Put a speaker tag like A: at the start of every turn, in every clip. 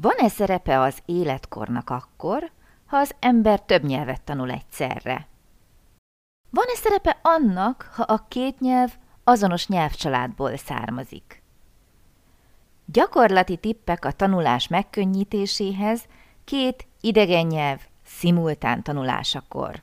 A: Van-e szerepe az életkornak akkor, ha az ember több nyelvet tanul egyszerre? Van-e szerepe annak, ha a két nyelv azonos nyelvcsaládból származik? Gyakorlati tippek a tanulás megkönnyítéséhez két idegen nyelv szimultán tanulásakor.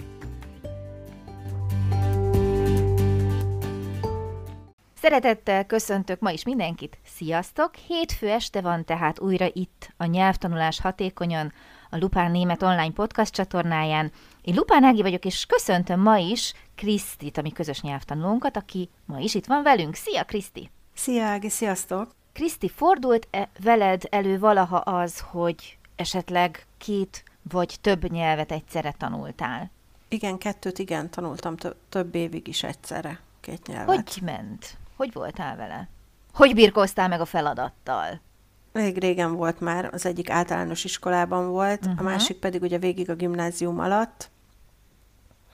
A: Szeretettel köszöntök ma is mindenkit, sziasztok! Hétfő este van tehát újra itt a Nyelvtanulás Hatékonyan, a Lupán Német online podcast csatornáján. Én Lupán Ági vagyok, és köszöntöm ma is Krisztit, a mi közös nyelvtanulónkat, aki ma is itt van velünk. Szia, Kriszti!
B: Szia, Ági, sziasztok!
A: Kriszti, fordult-e veled elő valaha az, hogy esetleg két vagy több nyelvet egyszerre tanultál?
B: Igen, kettőt igen, tanultam több évig is egyszerre két nyelvet.
A: Hogy ment? Hogy voltál vele? Hogy birkoztál meg a feladattal?
B: Még régen volt már, az egyik általános iskolában volt, uh-huh. a mhm. másik pedig ugye végig a gimnázium alatt.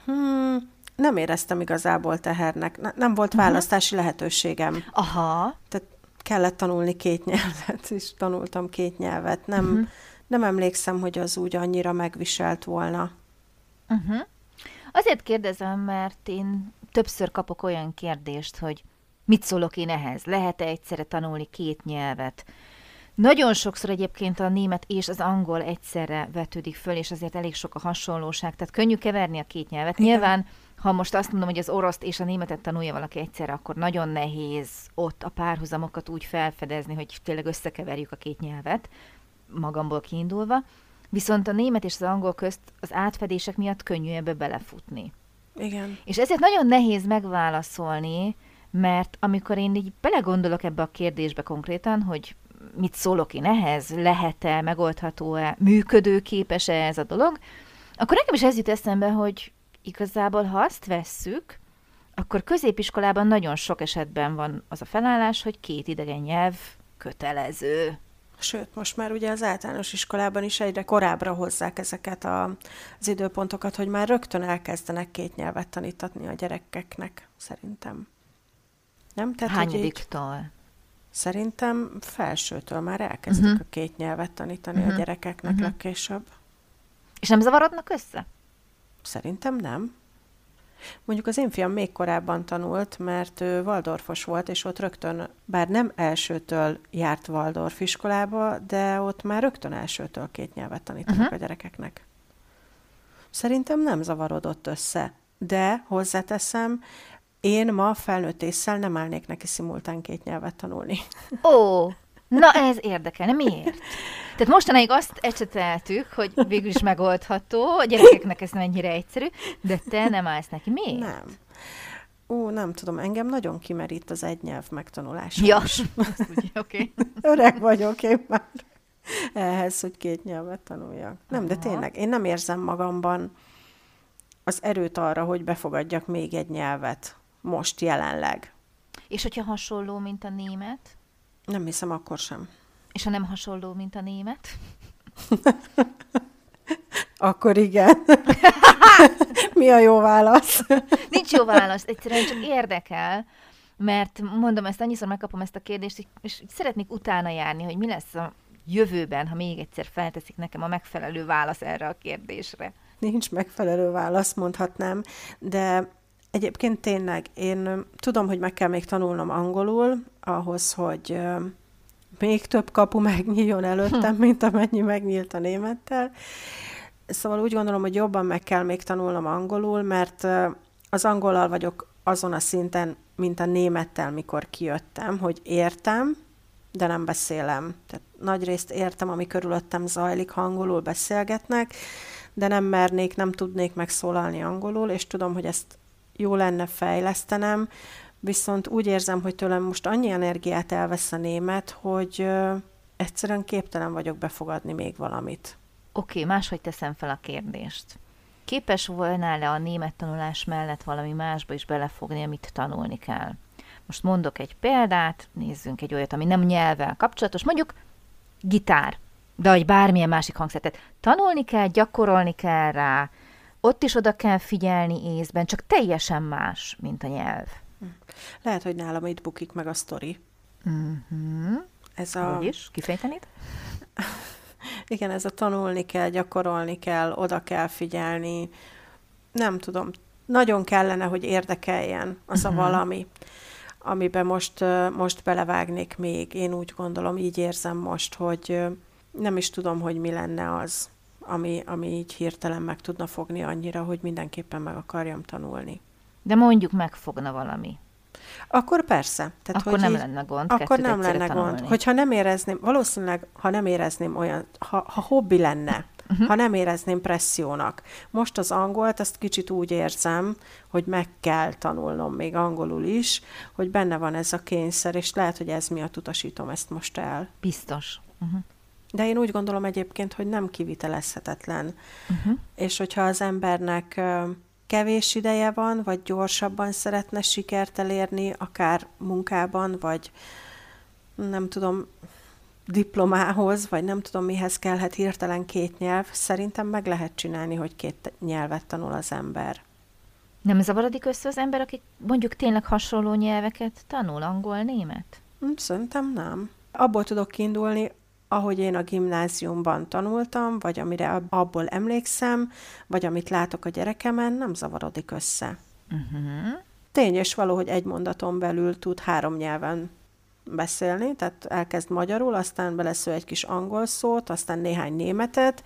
B: Hmm, nem éreztem igazából tehernek. Ne, nem volt uh-huh. választási lehetőségem.
A: Aha.
B: Tehát kellett tanulni két nyelvet, és tanultam két nyelvet. Nem, uh-huh. nem emlékszem, hogy az úgy annyira megviselt volna.
A: Uh-huh. Azért kérdezem, mert én többször kapok olyan kérdést, hogy Mit szólok én ehhez? Lehet-e egyszerre tanulni két nyelvet? Nagyon sokszor egyébként a német és az angol egyszerre vetődik föl, és azért elég sok a hasonlóság, tehát könnyű keverni a két nyelvet. Igen. Nyilván, ha most azt mondom, hogy az oroszt és a németet tanulja valaki egyszerre, akkor nagyon nehéz ott a párhuzamokat úgy felfedezni, hogy tényleg összekeverjük a két nyelvet, magamból kiindulva. Viszont a német és az angol közt az átfedések miatt könnyű ebbe belefutni.
B: Igen.
A: És ezért nagyon nehéz megválaszolni, mert amikor én így belegondolok ebbe a kérdésbe konkrétan, hogy mit szólok én ehhez, lehet-e, megoldható-e, működőképes-e ez a dolog, akkor nekem is ez jut eszembe, hogy igazából, ha azt vesszük, akkor középiskolában nagyon sok esetben van az a felállás, hogy két idegen nyelv kötelező.
B: Sőt, most már ugye az általános iskolában is egyre korábbra hozzák ezeket a, az időpontokat, hogy már rögtön elkezdenek két nyelvet tanítatni a gyerekeknek, szerintem.
A: Nem? Tehát, Hányadiktól?
B: Szerintem felsőtől már elkezdik uh-huh. a két nyelvet tanítani uh-huh. a gyerekeknek uh-huh. legkésőbb.
A: És nem zavarodnak össze?
B: Szerintem nem. Mondjuk az én fiam még korábban tanult, mert ő Waldorfos volt, és ott rögtön, bár nem elsőtől járt Waldorf iskolába, de ott már rögtön elsőtől két nyelvet tanítanak uh-huh. a gyerekeknek. Szerintem nem zavarodott össze, de hozzáteszem, én ma felnőtt észsel nem állnék neki szimultán két nyelvet tanulni.
A: Ó, na ez érdekelne. Miért? Tehát mostanáig azt ecseteltük, hogy végül is megoldható, a gyerekeknek ez nem ennyire egyszerű, de te nem állsz neki. Miért?
B: Nem. Ó, nem tudom, engem nagyon kimerít az egy nyelv megtanulása.
A: Ja, oké. Okay.
B: Öreg vagyok én már ehhez, hogy két nyelvet tanuljak. Nem, Aha. de tényleg, én nem érzem magamban az erőt arra, hogy befogadjak még egy nyelvet most jelenleg.
A: És hogyha hasonló, mint a német?
B: Nem hiszem, akkor sem.
A: És ha nem hasonló, mint a német?
B: akkor igen. Mi a jó válasz?
A: Nincs jó válasz, egyszerűen csak érdekel, mert mondom, ezt annyiszor megkapom ezt a kérdést, és szeretnék utána járni, hogy mi lesz a jövőben, ha még egyszer felteszik nekem a megfelelő válasz erre a kérdésre.
B: Nincs megfelelő válasz, mondhatnám, de Egyébként tényleg, én tudom, hogy meg kell még tanulnom angolul, ahhoz, hogy még több kapu megnyíljon előttem, hm. mint amennyi megnyílt a némettel. Szóval úgy gondolom, hogy jobban meg kell még tanulnom angolul, mert az angolal vagyok azon a szinten, mint a némettel, mikor kijöttem, hogy értem, de nem beszélem. Tehát nagy részt értem, ami körülöttem zajlik, ha angolul beszélgetnek, de nem mernék, nem tudnék megszólalni angolul, és tudom, hogy ezt jó lenne fejlesztenem, viszont úgy érzem, hogy tőlem most annyi energiát elvesz a német, hogy, egyszerűen képtelen vagyok befogadni még valamit.
A: Oké, okay, máshogy teszem fel a kérdést. Képes volnál-e a német tanulás mellett valami másba is belefogni, amit tanulni kell? Most mondok egy példát, nézzünk egy olyat, ami nem nyelvvel kapcsolatos, mondjuk gitár, de vagy bármilyen másik hangszer. Tehát tanulni kell, gyakorolni kell rá, ott is oda kell figyelni észben, csak teljesen más, mint a nyelv.
B: Lehet, hogy nálam itt bukik meg a sztori.
A: Uh-huh. Ez a... Hogy is? Kifejtenid?
B: Igen, ez a tanulni kell, gyakorolni kell, oda kell figyelni. Nem tudom, nagyon kellene, hogy érdekeljen az uh-huh. a mhm. valami, amiben most, most belevágnék még. Én úgy gondolom, így érzem most, hogy nem is tudom, hogy mi lenne az, ami, ami így hirtelen meg tudna fogni annyira, hogy mindenképpen meg akarjam tanulni.
A: De mondjuk megfogna valami.
B: Akkor persze.
A: Tehát, akkor hogy nem így, lenne gond.
B: Akkor nem lenne tanulni. gond. Hogyha nem érezném, valószínűleg, ha nem érezném olyan, ha, ha hobbi lenne, uh-huh. ha nem érezném pressziónak. Most az angolt, azt kicsit úgy érzem, hogy meg kell tanulnom még angolul is, hogy benne van ez a kényszer, és lehet, hogy ez miatt utasítom ezt most el.
A: Biztos. Uh-huh.
B: De én úgy gondolom egyébként, hogy nem kivitelezhetetlen. Uh-huh. És hogyha az embernek kevés ideje van, vagy gyorsabban szeretne sikert elérni, akár munkában, vagy nem tudom, diplomához, vagy nem tudom mihez kellhet hirtelen két nyelv, szerintem meg lehet csinálni, hogy két nyelvet tanul az ember.
A: Nem zavarodik össze az ember, akik mondjuk tényleg hasonló nyelveket tanul, angol, német?
B: Hm, szerintem nem. Abból tudok kiindulni, ahogy én a gimnáziumban tanultam, vagy amire abból emlékszem, vagy amit látok a gyerekemen, nem zavarodik össze. Uh-huh. Tény és való, hogy egy mondaton belül tud három nyelven beszélni, tehát elkezd magyarul, aztán belesző egy kis angol szót, aztán néhány németet,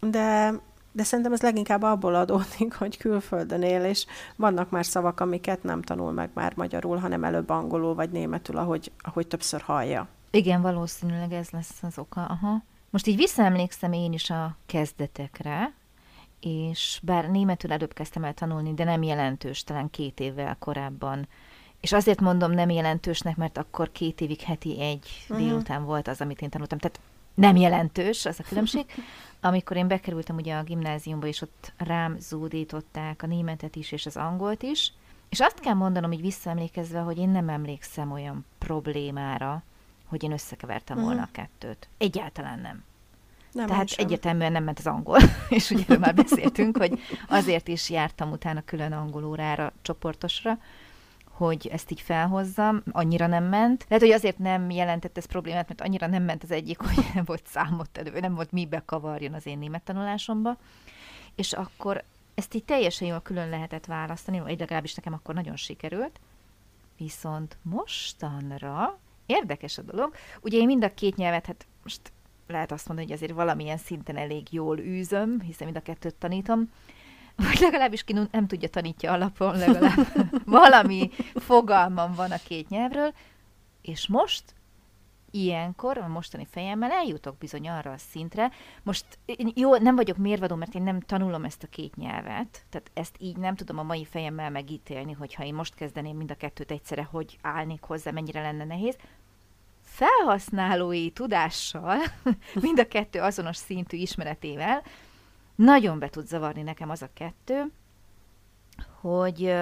B: de, de szerintem ez leginkább abból adódik, hogy külföldön él, és vannak már szavak, amiket nem tanul meg már magyarul, hanem előbb angolul vagy németül, ahogy, ahogy többször hallja.
A: Igen, valószínűleg ez lesz az oka. Aha. Most így visszaemlékszem én is a kezdetekre, és bár németül előbb kezdtem el tanulni, de nem jelentős, talán két évvel korábban. És azért mondom nem jelentősnek, mert akkor két évig heti egy uh-huh. délután volt az, amit én tanultam. Tehát nem jelentős az a különbség. Amikor én bekerültem ugye a gimnáziumba, és ott rám zúdították a németet is, és az angolt is, és azt kell mondanom, hogy visszaemlékezve, hogy én nem emlékszem olyan problémára, hogy én összekevertem volna uh-huh. a kettőt. Egyáltalán nem. Nem, Tehát egyértelműen nem ment az angol, és ugye már beszéltünk, hogy azért is jártam utána külön angolórára, csoportosra, hogy ezt így felhozzam, annyira nem ment. Lehet, hogy azért nem jelentett ez problémát, mert annyira nem ment az egyik, hogy nem volt számot elő, nem volt mibe kavarjon az én német tanulásomba. És akkor ezt így teljesen jól külön lehetett választani, vagy legalábbis nekem akkor nagyon sikerült. Viszont mostanra Érdekes a dolog. Ugye én mind a két nyelvet, hát most lehet azt mondani, hogy azért valamilyen szinten elég jól űzöm, hiszen mind a kettőt tanítom, vagy legalábbis ki nem tudja tanítja alapon, legalább valami fogalmam van a két nyelvről, és most ilyenkor, a mostani fejemmel eljutok bizony arra a szintre. Most jó, nem vagyok mérvadó, mert én nem tanulom ezt a két nyelvet, tehát ezt így nem tudom a mai fejemmel megítélni, hogyha én most kezdeném mind a kettőt egyszerre, hogy állnék hozzá, mennyire lenne nehéz. Felhasználói tudással, mind a kettő azonos szintű ismeretével, nagyon be tud zavarni nekem az a kettő, hogy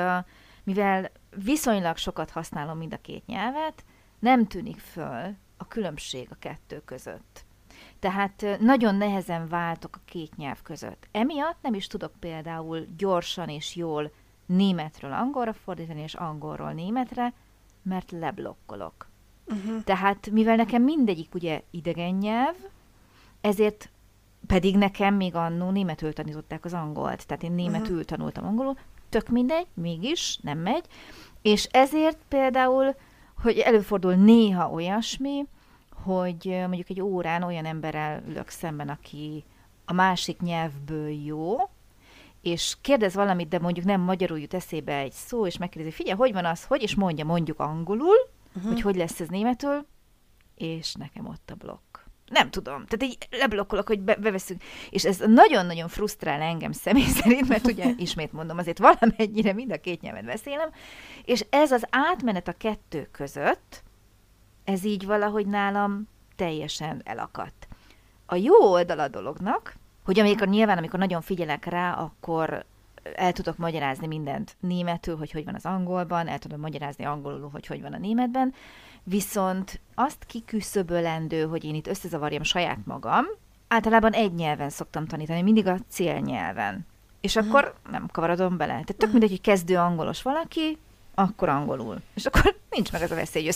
A: mivel viszonylag sokat használom mind a két nyelvet, nem tűnik föl, a különbség a kettő között. Tehát nagyon nehezen váltok a két nyelv között. Emiatt nem is tudok például gyorsan és jól németről angolra fordítani, és angolról németre, mert leblokkolok. Uh-huh. Tehát mivel nekem mindegyik ugye idegen nyelv, ezért pedig nekem még annó németül tanították az angolt, tehát én németül uh-huh. tanultam angolul, tök mindegy, mégis nem megy, és ezért például hogy előfordul néha olyasmi, hogy mondjuk egy órán olyan emberrel ülök szemben, aki a másik nyelvből jó, és kérdez valamit, de mondjuk nem magyarul jut eszébe egy szó, és megkérdezi, figyelj, hogy van az, hogy, és mondja mondjuk angolul, uh-huh. hogy hogy lesz ez németül, és nekem ott a blokk nem tudom, tehát így leblokkolok, hogy be, beveszünk, és ez nagyon-nagyon frusztrál engem személy szerint, mert ugye ismét mondom, azért valamennyire mind a két nyelven beszélem, és ez az átmenet a kettő között, ez így valahogy nálam teljesen elakadt. A jó oldala a dolognak, hogy amikor nyilván, amikor nagyon figyelek rá, akkor el tudok magyarázni mindent németül, hogy hogy van az angolban, el tudom magyarázni angolul, hogy hogy van a németben, viszont azt kiküszöbölendő, hogy én itt összezavarjam saját magam, általában egy nyelven szoktam tanítani, mindig a célnyelven. És uh-huh. akkor nem kavarodom bele. Tehát tök mindegy, hogy kezdő angolos valaki, akkor angolul. És akkor nincs meg ez a veszély,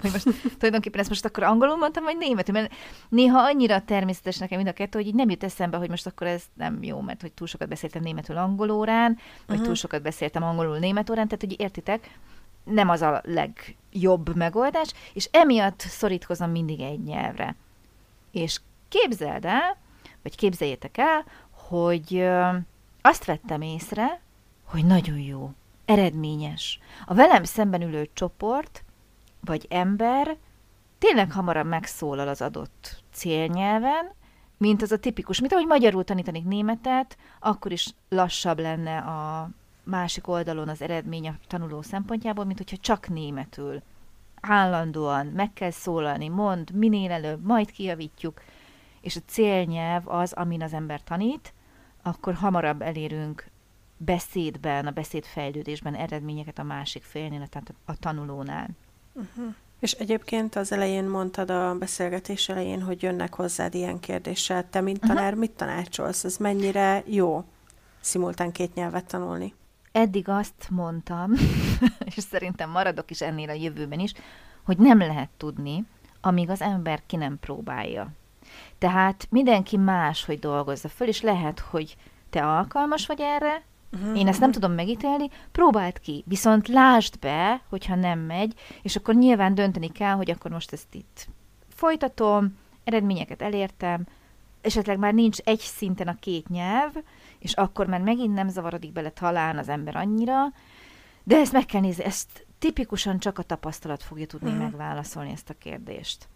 A: hogy most tulajdonképpen ezt most akkor angolul mondtam, vagy németül, mert néha annyira természetes nekem mind a kettő, hogy így nem jut eszembe, hogy most akkor ez nem jó, mert hogy túl sokat beszéltem németül angol órán, vagy uh-huh. túl sokat beszéltem angolul német órán, tehát hogy értitek, nem az a legjobb megoldás, és emiatt szorítkozom mindig egy nyelvre. És képzeld el, vagy képzeljétek el, hogy azt vettem észre, hogy nagyon jó, eredményes. A velem szemben ülő csoport, vagy ember tényleg hamarabb megszólal az adott célnyelven, mint az a tipikus, mint ahogy magyarul tanítanék németet, akkor is lassabb lenne a másik oldalon az eredmény a tanuló szempontjából, mint hogyha csak németül. Állandóan meg kell szólalni, mond, minél előbb, majd kijavítjuk, és a célnyelv az, amin az ember tanít, akkor hamarabb elérünk beszédben, a beszédfejlődésben eredményeket a másik félnél, tehát a tanulónál.
B: Uh-huh. És egyébként az elején mondtad a beszélgetés elején, hogy jönnek hozzád ilyen kérdéssel. Te, mint tanár, uh-huh. mit tanácsolsz? Ez mennyire jó szimultán két nyelvet tanulni?
A: Eddig azt mondtam, és szerintem maradok is ennél a jövőben is, hogy nem lehet tudni, amíg az ember ki nem próbálja. Tehát mindenki más, hogy dolgozza föl, és lehet, hogy te alkalmas vagy erre, uh-huh. én ezt nem tudom megítélni, próbáld ki, viszont lásd be, hogyha nem megy, és akkor nyilván dönteni kell, hogy akkor most ezt itt folytatom, eredményeket elértem, esetleg már nincs egy szinten a két nyelv, és akkor már megint nem zavarodik bele talán az ember annyira, de ezt meg kell nézni, ezt tipikusan csak a tapasztalat fogja tudni uh-huh. megválaszolni ezt a kérdést.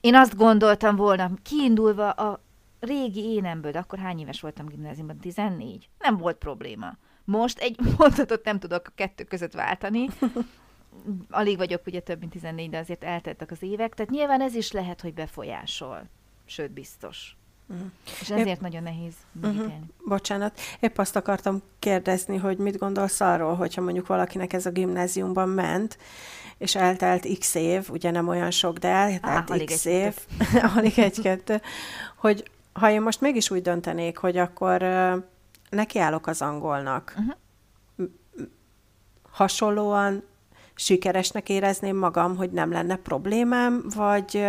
A: Én azt gondoltam volna, kiindulva a régi énemből, de akkor hány éves voltam gimnáziumban? 14? Nem volt probléma. Most egy mondatot nem tudok a kettő között váltani. Alig vagyok ugye több mint 14, de azért elteltek az évek, tehát nyilván ez is lehet, hogy befolyásol. Sőt, biztos. Uh-huh. És ezért Épp, nagyon nehéz uh-huh.
B: Bocsánat, épp azt akartam kérdezni, hogy mit gondolsz arról, hogyha mondjuk valakinek ez a gimnáziumban ment, és eltelt x év, ugye nem olyan sok, de eltelt ah, x év, alig egy-kettő, hogy ha én most mégis úgy döntenék, hogy akkor nekiállok az angolnak, uh-huh. hasonlóan sikeresnek érezném magam, hogy nem lenne problémám, vagy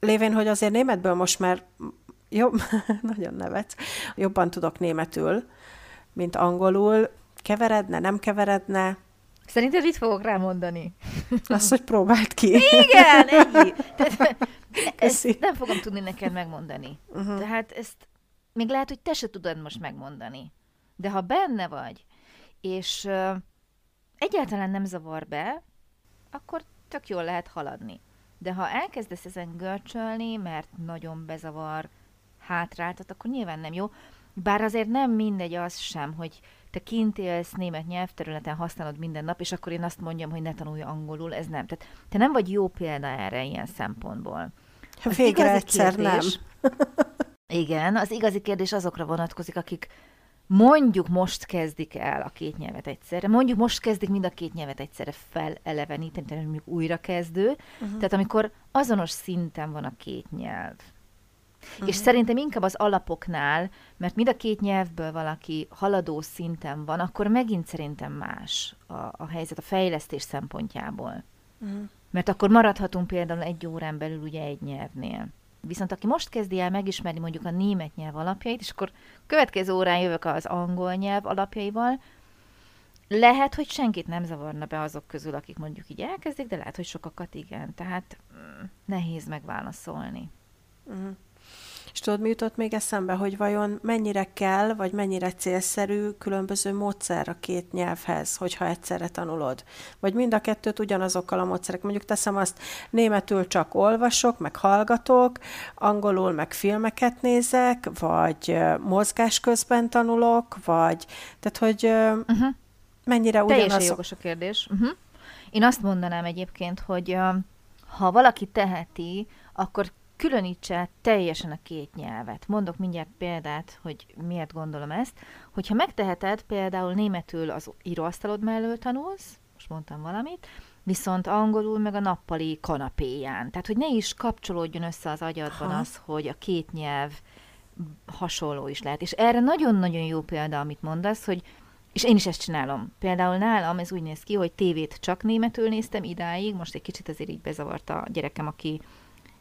B: lévén, hogy azért németből most már jobb, nagyon nevet, jobban tudok németül, mint angolul, keveredne, nem keveredne,
A: Szerinted mit fogok rámondani?
B: Azt, hogy próbált ki.
A: Igen, ennyi. Tehát, ezt nem fogom tudni neked megmondani. Uh-huh. Tehát ezt még lehet, hogy te se tudod most megmondani. De ha benne vagy, és uh, egyáltalán nem zavar be, akkor tök jól lehet haladni. De ha elkezdesz ezen görcsölni, mert nagyon bezavar, hátráltat, akkor nyilván nem jó. Bár azért nem mindegy az sem, hogy te kint élsz, német nyelvterületen használod minden nap, és akkor én azt mondjam, hogy ne tanulj angolul, ez nem. Tehát te nem vagy jó példa erre ilyen szempontból.
B: Az Végre egyszer kérdés, nem.
A: igen, az igazi kérdés azokra vonatkozik, akik mondjuk most kezdik el a két nyelvet egyszerre, mondjuk most kezdik mind a két nyelvet egyszerre feleleveníteni, tehát mondjuk újra kezdő, uh-huh. tehát amikor azonos szinten van a két nyelv. Uh-huh. És szerintem inkább az alapoknál, mert mind a két nyelvből valaki haladó szinten van, akkor megint szerintem más a, a helyzet a fejlesztés szempontjából. Uh-huh. Mert akkor maradhatunk például egy órán belül ugye egy nyelvnél. Viszont aki most kezdi el megismerni mondjuk a német nyelv alapjait, és akkor következő órán jövök az angol nyelv alapjaival, lehet, hogy senkit nem zavarna be azok közül, akik mondjuk így elkezdik, de lehet, hogy sokakat igen. Tehát mm, nehéz megválaszolni.
B: Uh-huh. És tudod, mi jutott még eszembe, hogy vajon mennyire kell, vagy mennyire célszerű különböző módszer a két nyelvhez, hogyha egyszerre tanulod? Vagy mind a kettőt ugyanazokkal a módszerek. Mondjuk teszem azt, németül csak olvasok, meg hallgatok, angolul meg filmeket nézek, vagy mozgás közben tanulok, vagy tehát, hogy uh-huh. mennyire ugyanazok.
A: Teljesen jogos a kérdés. Uh-huh. Én azt mondanám egyébként, hogy ha valaki teheti, akkor különítse el teljesen a két nyelvet. Mondok mindjárt példát, hogy miért gondolom ezt. Hogyha megteheted, például németül az íróasztalod mellől tanulsz, most mondtam valamit, viszont angolul meg a nappali kanapéján. Tehát, hogy ne is kapcsolódjon össze az agyadban ha. az, hogy a két nyelv hasonló is lehet. És erre nagyon-nagyon jó példa, amit mondasz, hogy és én is ezt csinálom. Például nálam ez úgy néz ki, hogy tévét csak németül néztem idáig, most egy kicsit azért így bezavarta a gyerekem, aki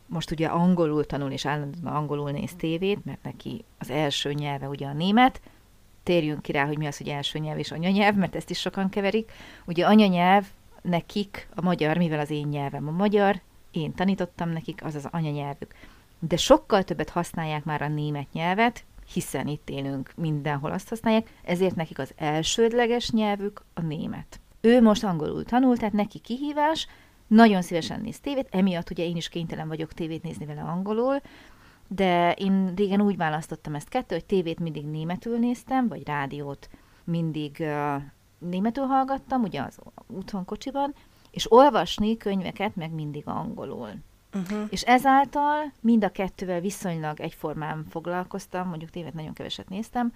A: most ugye angolul tanul, és állandóan angolul néz tévét, mert neki az első nyelve ugye a német. Térjünk ki rá, hogy mi az, hogy első nyelv és anyanyelv, mert ezt is sokan keverik. Ugye anyanyelv nekik a magyar, mivel az én nyelvem a magyar, én tanítottam nekik, az az anyanyelvük. De sokkal többet használják már a német nyelvet, hiszen itt élünk, mindenhol azt használják, ezért nekik az elsődleges nyelvük a német. Ő most angolul tanul, tehát neki kihívás, nagyon szívesen néz tévét, emiatt ugye én is kénytelen vagyok tévét nézni vele angolul, de én régen úgy választottam ezt kettő, hogy tévét mindig németül néztem, vagy rádiót mindig uh, németül hallgattam, ugye az úton kocsiban, és olvasni könyveket meg mindig angolul. Uh-huh. És ezáltal mind a kettővel viszonylag egyformán foglalkoztam, mondjuk tévét nagyon keveset néztem,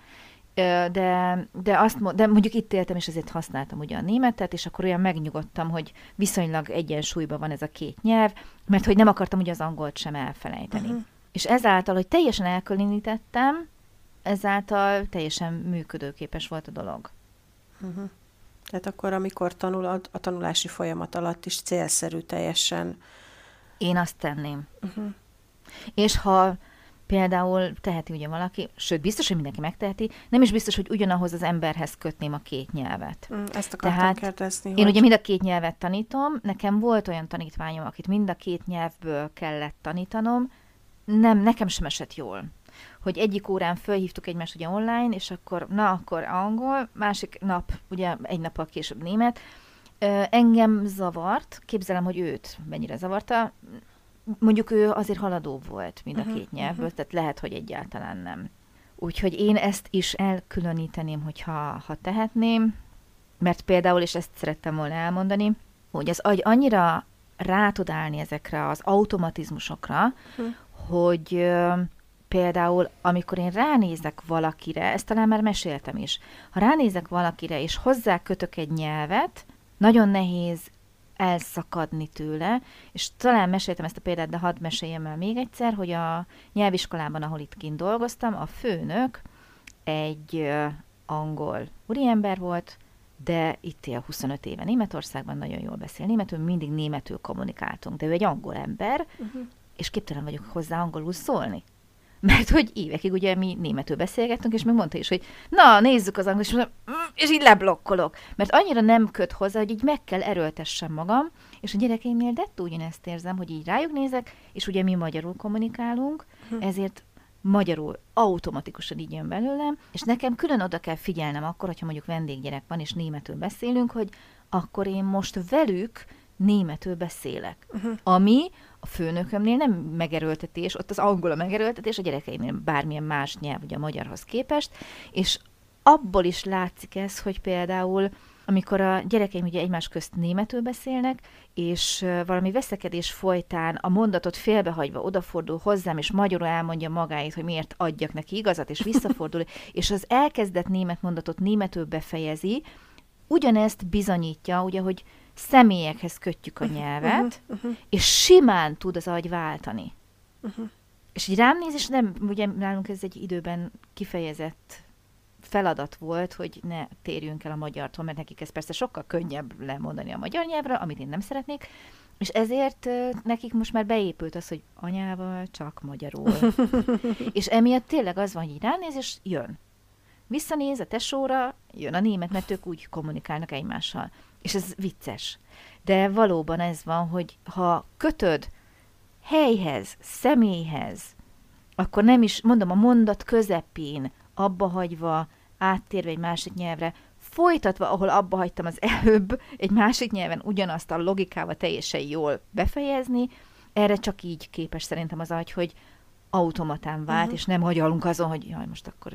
A: de, de, azt, de mondjuk itt éltem, és ezért használtam ugye a németet, és akkor olyan megnyugodtam, hogy viszonylag egyensúlyban van ez a két nyelv, mert hogy nem akartam ugye az angolt sem elfelejteni. Uh-huh. És ezáltal, hogy teljesen elkülönítettem, ezáltal teljesen működőképes volt a dolog.
B: Uh-huh. Tehát akkor, amikor tanulod, a tanulási folyamat alatt is célszerű teljesen.
A: Én azt tenném. Uh-huh. És ha például teheti ugye valaki, sőt, biztos, hogy mindenki megteheti, nem is biztos, hogy ugyanahoz az emberhez kötném a két nyelvet.
B: Mm, ezt akartam Tehát kérdezni.
A: Én hogy... ugye mind a két nyelvet tanítom, nekem volt olyan tanítványom, akit mind a két nyelvből kellett tanítanom, nem, nekem sem esett jól hogy egyik órán fölhívtuk egymást ugye online, és akkor na, akkor angol, másik nap, ugye egy nappal később német. Engem zavart, képzelem, hogy őt mennyire zavarta, mondjuk ő azért haladó volt mind a uh-huh, két nyelvből, uh-huh. tehát lehet, hogy egyáltalán nem. Úgyhogy én ezt is elkülöníteném, hogyha ha tehetném, mert például, és ezt szerettem volna elmondani, hogy az agy annyira rá tud állni ezekre az automatizmusokra, uh-huh. hogy ö, például, amikor én ránézek valakire, ezt talán már meséltem is, ha ránézek valakire, és hozzá kötök egy nyelvet, nagyon nehéz elszakadni tőle, és talán meséltem ezt a példát, de hadd meséljem el még egyszer, hogy a nyelviskolában, ahol itt kint dolgoztam, a főnök egy angol úriember volt, de itt él 25 éve Németországban, nagyon jól beszél németül, mindig németül kommunikáltunk, de ő egy angol ember, uh-huh. és képtelen vagyok hozzá angolul szólni mert hogy évekig ugye mi németül beszélgettünk, és megmondta is, hogy na, nézzük az angol, és, mondom, mm", és így leblokkolok, mert annyira nem köt hozzá, hogy így meg kell erőltessem magam, és a gyerekeimnél dettó ugyanezt érzem, hogy így rájuk nézek, és ugye mi magyarul kommunikálunk, hm. ezért magyarul automatikusan így jön belőlem, és nekem külön oda kell figyelnem akkor, hogyha mondjuk vendéggyerek van, és németül beszélünk, hogy akkor én most velük németül beszélek. Uh-huh. Ami a főnökömnél nem megerőltetés, ott az angol a megerőltetés, a gyerekeimnél bármilyen más nyelv, ugye a magyarhoz képest, és abból is látszik ez, hogy például amikor a gyerekeim ugye egymás közt németül beszélnek, és valami veszekedés folytán a mondatot félbehagyva odafordul hozzám, és magyarul elmondja magáit, hogy miért adjak neki igazat, és visszafordul, és az elkezdett német mondatot németül befejezi, ugyanezt bizonyítja, ugye, hogy személyekhez kötjük a nyelvet, uh-huh, uh-huh. és simán tud az agy váltani. Uh-huh. És így rám néz, és nem, ugye nálunk ez egy időben kifejezett feladat volt, hogy ne térjünk el a magyartól, mert nekik ez persze sokkal könnyebb lemondani a magyar nyelvre, amit én nem szeretnék, és ezért nekik most már beépült az, hogy anyával csak magyarul. és emiatt tényleg az van, hogy így ránéz, és jön. Visszanéz a tesóra, jön a német, mert ők úgy kommunikálnak egymással. És ez vicces. De valóban ez van, hogy ha kötöd helyhez, személyhez, akkor nem is, mondom, a mondat közepén, abba hagyva, áttérve egy másik nyelvre, folytatva, ahol abba hagytam az előbb, egy másik nyelven ugyanazt a logikával teljesen jól befejezni, erre csak így képes szerintem az agy, hogy automatán vált, uh-huh. és nem hagyalunk azon, hogy jaj, most akkor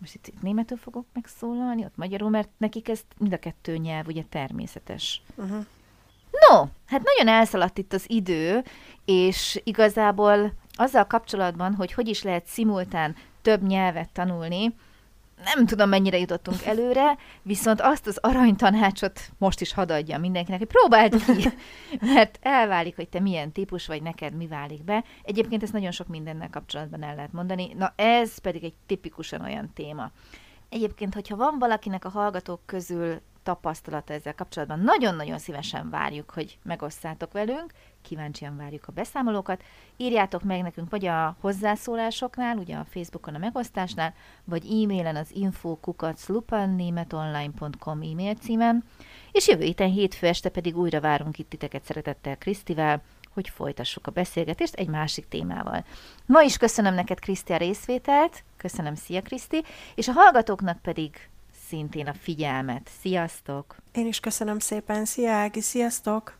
A: most itt, itt németül fogok megszólalni, ott magyarul, mert nekik ez mind a kettő nyelv ugye természetes. Uh-huh. No, hát nagyon elszaladt itt az idő, és igazából azzal kapcsolatban, hogy hogy is lehet szimultán több nyelvet tanulni, nem tudom, mennyire jutottunk előre, viszont azt az aranytanácsot most is hadd mindenkinek, hogy próbáld ki, mert elválik, hogy te milyen típus vagy, neked mi válik be. Egyébként ezt nagyon sok mindennel kapcsolatban el lehet mondani, na ez pedig egy tipikusan olyan téma. Egyébként, hogyha van valakinek a hallgatók közül tapasztalata ezzel kapcsolatban, nagyon-nagyon szívesen várjuk, hogy megosszátok velünk, kíváncsian várjuk a beszámolókat. Írjátok meg nekünk vagy a hozzászólásoknál, ugye a Facebookon a megosztásnál, vagy e-mailen az info.kukaclupannémetonline.com e-mail címen, és jövő héten hétfő este pedig újra várunk itt titeket szeretettel Krisztivel, hogy folytassuk a beszélgetést egy másik témával. Ma is köszönöm neked, Kriszti, a részvételt, köszönöm, szia Kriszti, és a hallgatóknak pedig szintén a figyelmet. Sziasztok!
B: Én is köszönöm szépen, szia Ági, sziasztok!